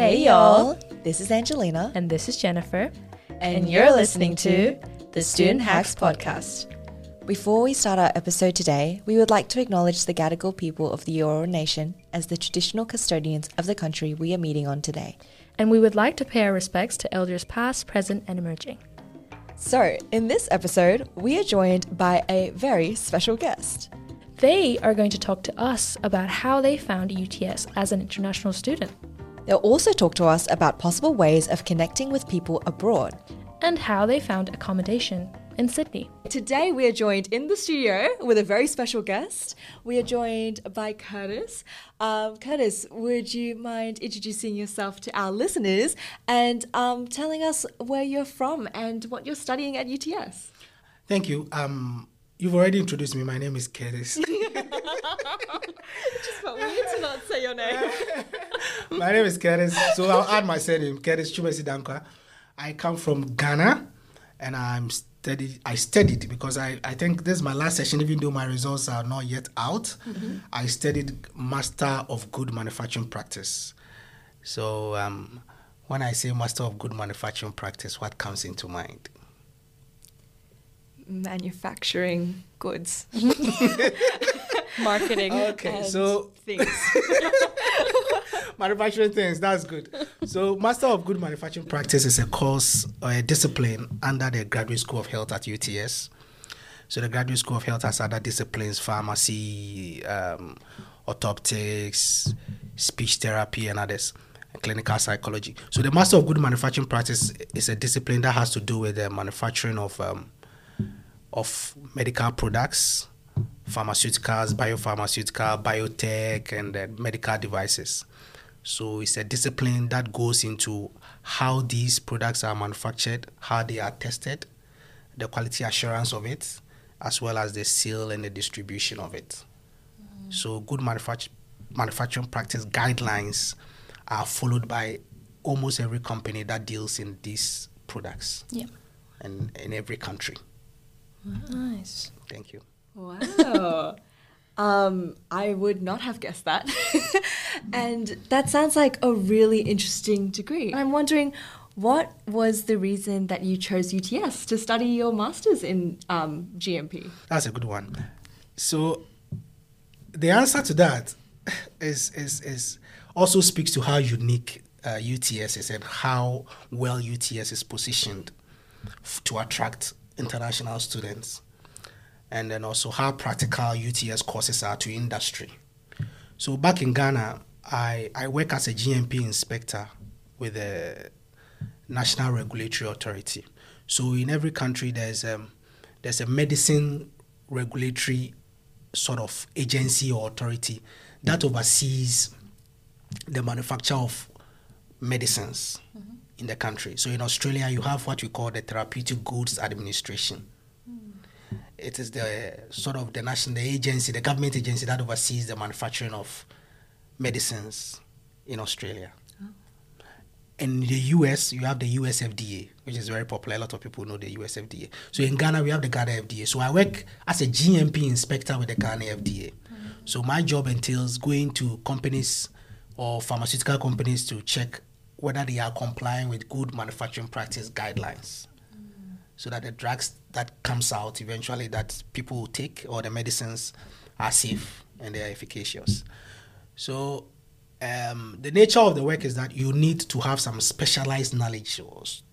Hey, y'all. This is Angelina. And this is Jennifer. And, you're listening to the Student Hacks Podcast. Before we start our episode today, we would like to acknowledge the Gadigal people of the Eora Nation as the traditional custodians of the country we are meeting on today. And we would like to pay our respects to elders past, present, and emerging. So, in this episode, we are joined by a very special guest. They are going to talk to us about how they found UTS as an international student. They'll also talk to us about possible ways of connecting with people abroad and how they found accommodation in Sydney. Today, we are joined in the studio with a very special guest. We are joined by Curtis. Um, Curtis, would you mind introducing yourself to our listeners and um, telling us where you're from and what you're studying at UTS? Thank you. Um, you've already introduced me. My name is Curtis. just felt weird to not say your name. my name is Curtis. So I'll add my surname, Curtis Chumesi Dankwa. I come from Ghana and I'm studied I studied because I, I think this is my last session, even though my results are not yet out. Mm-hmm. I studied Master of Good Manufacturing Practice. So um, when I say Master of Good Manufacturing Practice, what comes into mind? Manufacturing goods. Marketing. Okay, so things. manufacturing things. That's good. So, Master of Good Manufacturing Practice is a course or a discipline under the Graduate School of Health at UTS. So, the Graduate School of Health has other disciplines: pharmacy, um, speech therapy, and others. clinical psychology. So, the Master of Good Manufacturing Practice is a discipline that has to do with the manufacturing of um, of medical products, pharmaceuticals, biopharmaceutical, biotech, and uh, medical devices. So it's a discipline that goes into how these products are manufactured, how they are tested, the quality assurance of it, as well as the sale and the distribution of it. Mm. So good manufacture, manufacturing practice guidelines are followed by almost every company that deals in these products. Yeah. And in every country. Nice. Thank you. Wow. Um, I would not have guessed that. and that sounds like a really interesting degree. I'm wondering what was the reason that you chose UTS to study your master's in um, GMP? That's a good one. So the answer to that is, is, is also speaks to how unique uh, UTS is and how well UTS is positioned f- to attract international students and then also how practical UTS courses are to industry. So back in Ghana, I, I work as a GMP inspector with the National Regulatory Authority. So in every country, there's a, um, there's a medicine regulatory sort of agency or authority that oversees the manufacture of medicines mm-hmm. in the country. So in Australia, you have what we call the Therapeutic Goods Administration it is the sort of the national the agency, the government agency that oversees the manufacturing of medicines in Australia. Oh. In the US, you have the US FDA, which is very popular. A lot of people know the US FDA. So in Ghana, we have the Ghana FDA. So I work as a GMP inspector with the Ghana FDA. Mm-hmm. So my job entails going to companies or pharmaceutical companies to check whether they are complying with good manufacturing practice guidelines so that the drugs that comes out eventually that people take or the medicines are safe and they are efficacious. So um, the nature of the work is that you need to have some specialized knowledge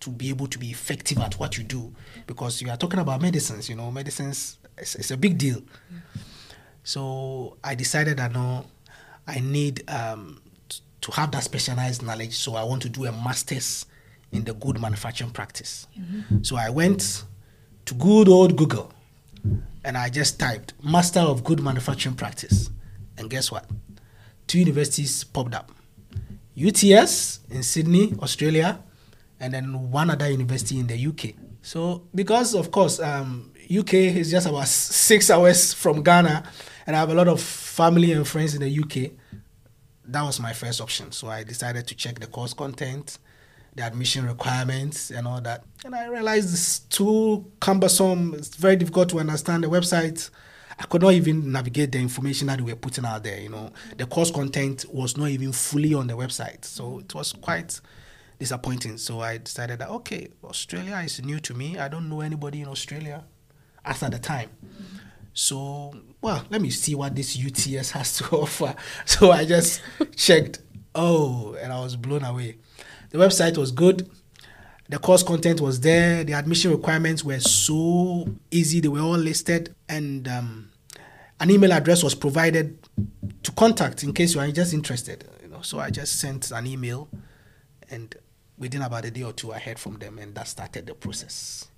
to be able to be effective at what you do because you are talking about medicines. You know, medicines is, is a big deal. So I decided that no, I need um, to have that specialized knowledge. So I want to do a master's in the good manufacturing practice. Mm-hmm. So I went to good old Google and I just typed Master of Good Manufacturing Practice. And guess what? Two universities popped up UTS in Sydney, Australia, and then one other university in the UK. So, because of course, um, UK is just about six hours from Ghana, and I have a lot of family and friends in the UK, that was my first option. So, I decided to check the course content the admission requirements and all that. And I realized it's too cumbersome. It's very difficult to understand the website. I could not even navigate the information that we were putting out there. You know, the course content was not even fully on the website, so it was quite disappointing. So I decided that okay, Australia is new to me. I don't know anybody in Australia at the time. So, well, let me see what this UTS has to offer. So I just checked. Oh, and I was blown away. The website was good. The course content was there. The admission requirements were so easy. They were all listed, and um, an email address was provided to contact in case you are just interested. You know, so I just sent an email, and within about a day or two, I heard from them, and that started the process.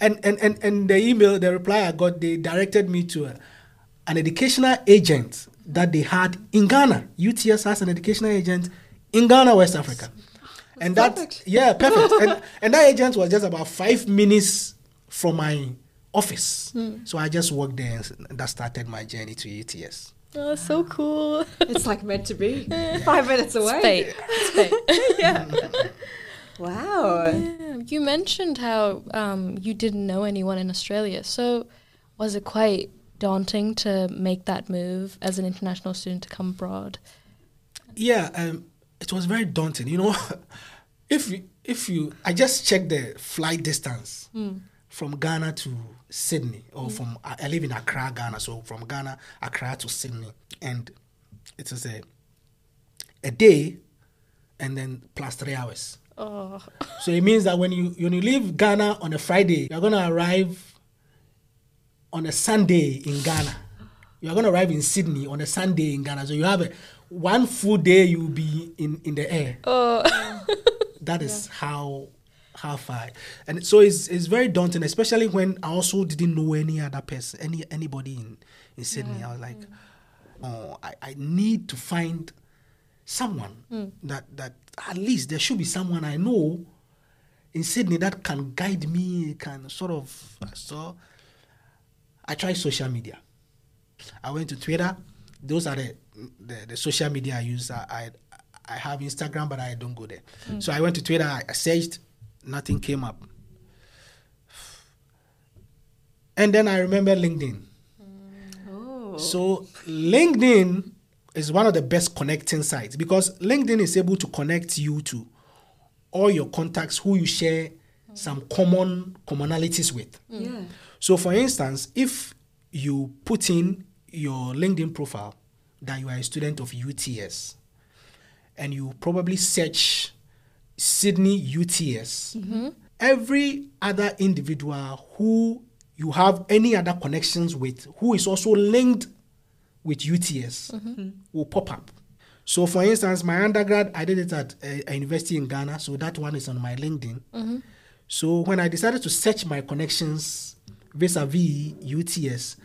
And and and, and the email, the reply I got, they directed me to a, an educational agent that they had in Ghana. UTS has an educational agent in Ghana, West Africa. And that Perfect. yeah, perfect. and, and that agent was just about five minutes from my office. So I just worked there and that started my journey to UTS. Oh, so cool. It's like meant to be. Five minutes away. Fate. It's fate. Wow. Yeah, you mentioned how um, you didn't know anyone in Australia. So, was it quite daunting to make that move as an international student to come abroad? Yeah, um, it was very daunting. You know, if you, if you, I just checked the flight distance hmm. from Ghana to Sydney, or hmm. from I I live in Accra, Ghana. So from Ghana, Accra to Sydney, and it was a a day, and then plus three hours. Oh, So it means that when you when you leave Ghana on a Friday, you're gonna arrive on a Sunday in Ghana. You're gonna arrive in Sydney on a Sunday in Ghana. So you have a one full day you'll be in, in the air. oh, That is how how far. And so it's it's very daunting, especially when I also didn't know any other person, any anybody in, in Sydney. I was like, mm. oh, I, I need to find someone mm. that that at least there should be someone I know in Sydney that can guide me, can sort of so I tried social media. I went to Twitter. Those are the the, the social media I use. I, I I have Instagram, but I don't go there. So I went to Twitter. I, I searched. Nothing came up. And then I remember LinkedIn. Oh. So LinkedIn is one of the best connecting sites because LinkedIn is able to connect you to all your contacts who you share some common commonalities with. Yeah. So, for instance, if you put in your LinkedIn profile that you are a student of UTS and you probably search Sydney UTS, mm-hmm. every other individual who you have any other connections with who is also linked with UTS mm-hmm. will pop up. So, for instance, my undergrad, I did it at a, a university in Ghana, so that one is on my LinkedIn. Mm-hmm. So, when I decided to search my connections vis a vis UTS,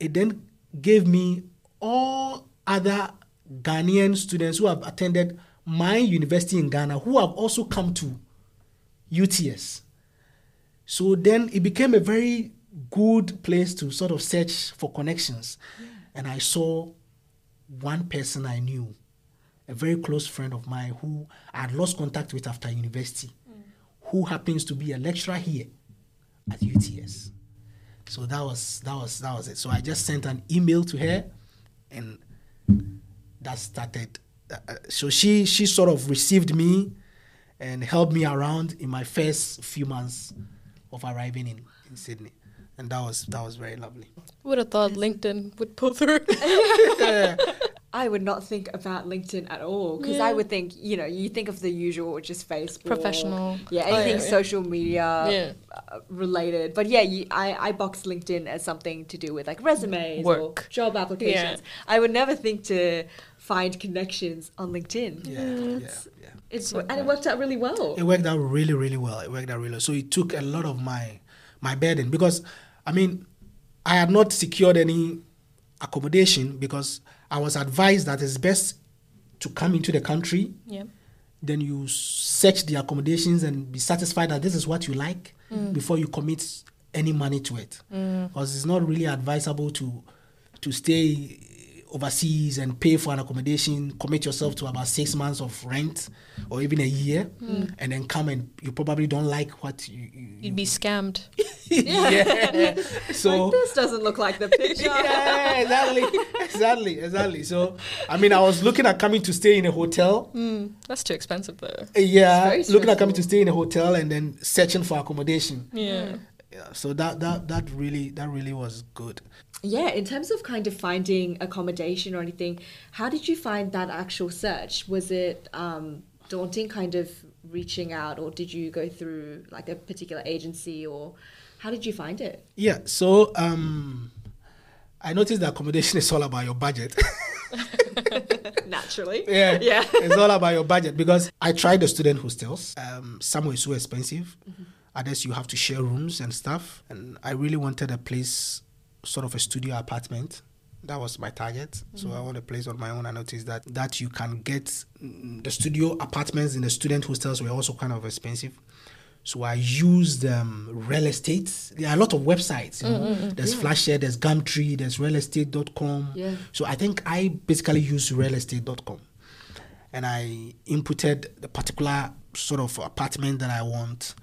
it then gave me all other Ghanaian students who have attended my university in Ghana who have also come to UTS. So then it became a very good place to sort of search for connections. And I saw one person I knew, a very close friend of mine who I had lost contact with after university, who happens to be a lecturer here at UTS. So that was that was that was it. So I just sent an email to her, and that started. Uh, so she she sort of received me and helped me around in my first few months of arriving in, in Sydney, and that was that was very lovely. would have thought LinkedIn would pull through. I would not think about LinkedIn at all because I would think, you know, you think of the usual, which is Facebook, Professional. yeah, Oh, yeah, anything yeah. social media Yeah. Related. But yeah, you, I I box LinkedIn as something to do with like resumes or Work. job applications. I would never think to find connections on LinkedIn. Yeah, yeah, yeah. It's and it worked out really well. It worked out really, really well. It worked out really well. So it took a lot of my my burden because I mean I had not secured any accommodation because I was advised that it's best to come into the country, yeah. then you search the accommodations and be satisfied that this is what you like Mm. before you commit any money to it. Mm. Because it's not really advisable to to stay overseas and pay for an accommodation, commit yourself to about six months of rent or even a year, and then come and you probably don't like what you. you You'd be scammed. yeah. So like this doesn't look like the picture. yeah, exactly, exactly, exactly. So, I mean, I was looking at coming to stay in a hotel. Mm, that's too expensive though. Yeah, looking at coming to stay in a hotel and then searching for accommodation. Yeah. Yeah, so that that that really that really was good. Yeah, in terms of kind of finding accommodation or anything, how did you find that actual search? Was it um, daunting, kind of reaching out, or did you go through like a particular agency, or how did you find it? Yeah. So um, I noticed that accommodation is all about your budget. Naturally. yeah, Yeah. it's all about your budget because I tried the student hostels. Um, some were so expensive. Others you have to share rooms and stuff. And I really wanted a place, sort of a studio apartment. That was my target. So mm. I want a place on my own. I noticed that that you can get mm, the studio apartments in the student hostels were also kind of expensive. So I used um, real estate. There are a lot of websites. You mm, know? Mm, there's Flashshare, there's Gumtree, there's realestate.com. Yeah. So I think I basically used realestate.com and I inputted the particular sort of apartment that I want,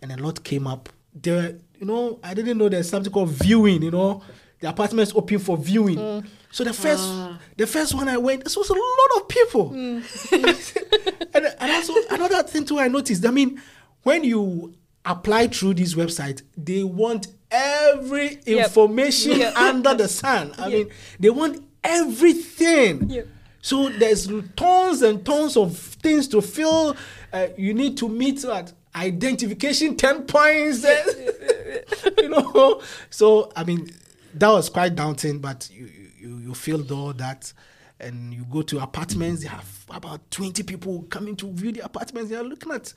and a lot came up. There, you know, I didn't know there's something called viewing. You know, the apartment's open for viewing. Mm. So the first, ah. the first one I went, this was a lot of people, mm. and, and also another thing too I noticed. I mean, when you apply through this website, they want every Yep. information Yep. under the sun. I mean, they want everything. Yep. So there's tons and tons of things to fill. Uh, you need to meet at identification ten points. Eh? you know. So I mean, that was quite daunting, but you you, you filled all that, and you go to apartments. They have about twenty people coming to view the apartments. They are looking at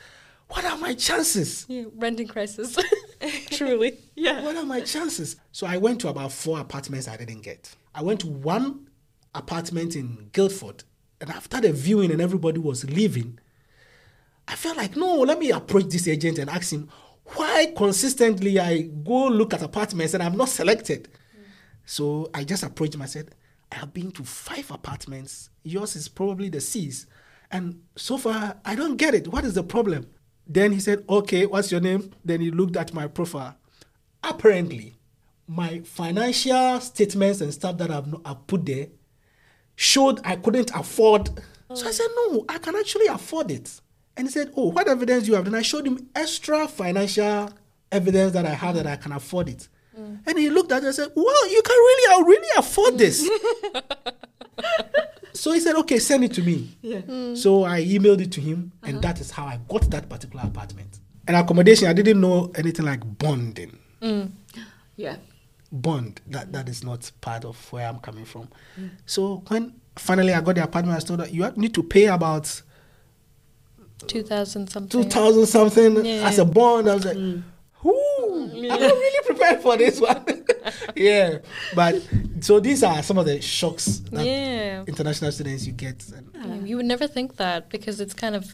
what are my chances. Yeah. Renting crisis. Truly. Yeah, what are my chances? So I went to about four apartments I didn't get. I went to one apartment in Guildford, and after the viewing and everybody was leaving, I felt like, no, let me approach this agent and ask him why consistently I go look at apartments and I'm not selected. So I just approached him. I said, I have been to five apartments. Yours is probably the C's. And so far, I don't get it. What is the problem? Then he said, Okay, what's your name? Then he looked at my profile. Apparently, my financial statements and stuff that I've, I've put there showed I couldn't afford. So I said, No, I can actually afford it. And he said, Oh, what evidence do you have? Then I showed him extra financial evidence that I have that I can afford it. Mm. And he looked at it and said, Well, you can really, I'll really afford this. Mm. so he said, Okay, send it to me. Yeah. Mm. So I emailed it to him, and uh-huh. that is how I got that particular apartment. And accommodation, I didn't know anything like bonding. Yeah. Bond, that, that is not part of where I'm coming from. So when finally I got the apartment, I was told that you need to pay about Two thousand something. 2000 something Yeah. as a bond. I was like, mm. Ooh, I'm not really prepared for this one. yeah. But so these are some of the shocks that Yeah. international students you get. And, Yeah, You would never think that because it's kind of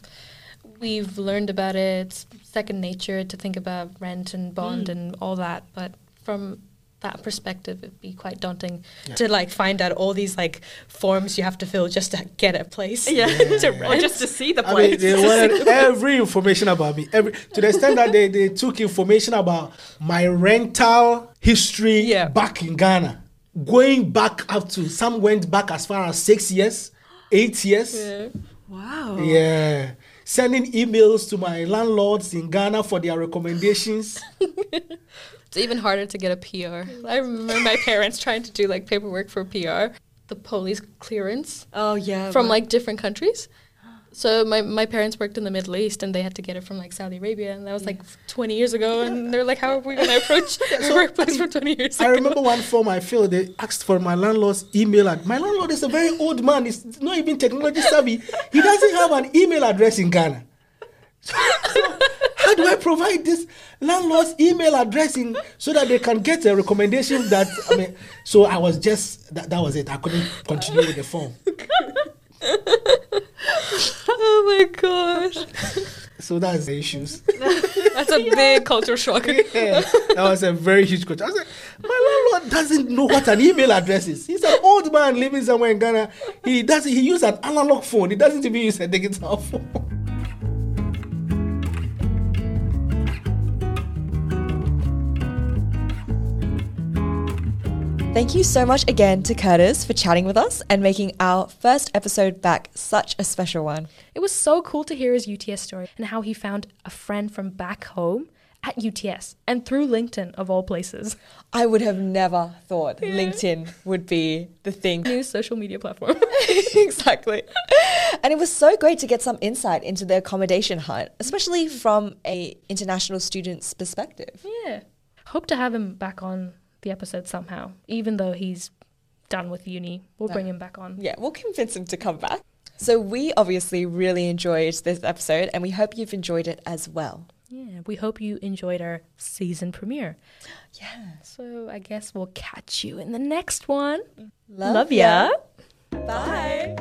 we've learned about it. It's second nature to think about rent and bond mm. and all that, but from that perspective, it'd be quite daunting Yeah. to like find out all these like forms you have to fill just to get a place. Yeah. to or just to see the I mean, place. they wanted every information about me. Every to the extent that they, they took information about my rental history Yeah. back in Ghana. Going back up to some went back as far as six years, eight years. Yeah. wow. Yeah. Sending emails to my landlords in Ghana for their recommendations. It's even harder to get a PR. I remember my parents trying to do like paperwork for PR, the police clearance Oh yeah. from like different countries. So my, my parents worked in the Middle East and they had to get it from like Saudi Arabia and that was like 20 years ago and they're like how are we going to approach a workplace from 20 years I ago? remember one form I filled. They asked for my landlord's email. ad- My landlord is a very old man. He's not even technology savvy. He doesn't have an email address in Ghana. So, how do I provide this landlord's email address in so that they can get a recommendation that I mean? So I was just that, that was it. I couldn't continue with the form. Oh my gosh. So that's the issues. That's a big culture shock. Yeah, that was a very huge culture. I was like, my landlord doesn't know what an email address is. He's an old man living somewhere in Ghana, he doesn't he uses an analog phone. He doesn't even use a digital phone. Thank you so much again to Curtis for chatting with us and making our first episode back such a special one. It was so cool to hear his UTS story and how he found a friend from back home at UTS and through LinkedIn of all places. I would have never thought LinkedIn would be the thing. New social media platform. exactly. And it was so great to get some insight into the accommodation hunt, especially from a international student's perspective. yeah. Hope to have him back on the episode somehow, even though he's done with uni. We'll bring him back on. Yeah, we'll convince him to come back. So we obviously really enjoyed this episode and we hope you've enjoyed it as well. Yeah, we hope you enjoyed our season premiere. Yeah. So I guess we'll catch you in the next one. Love, Love ya. Bye.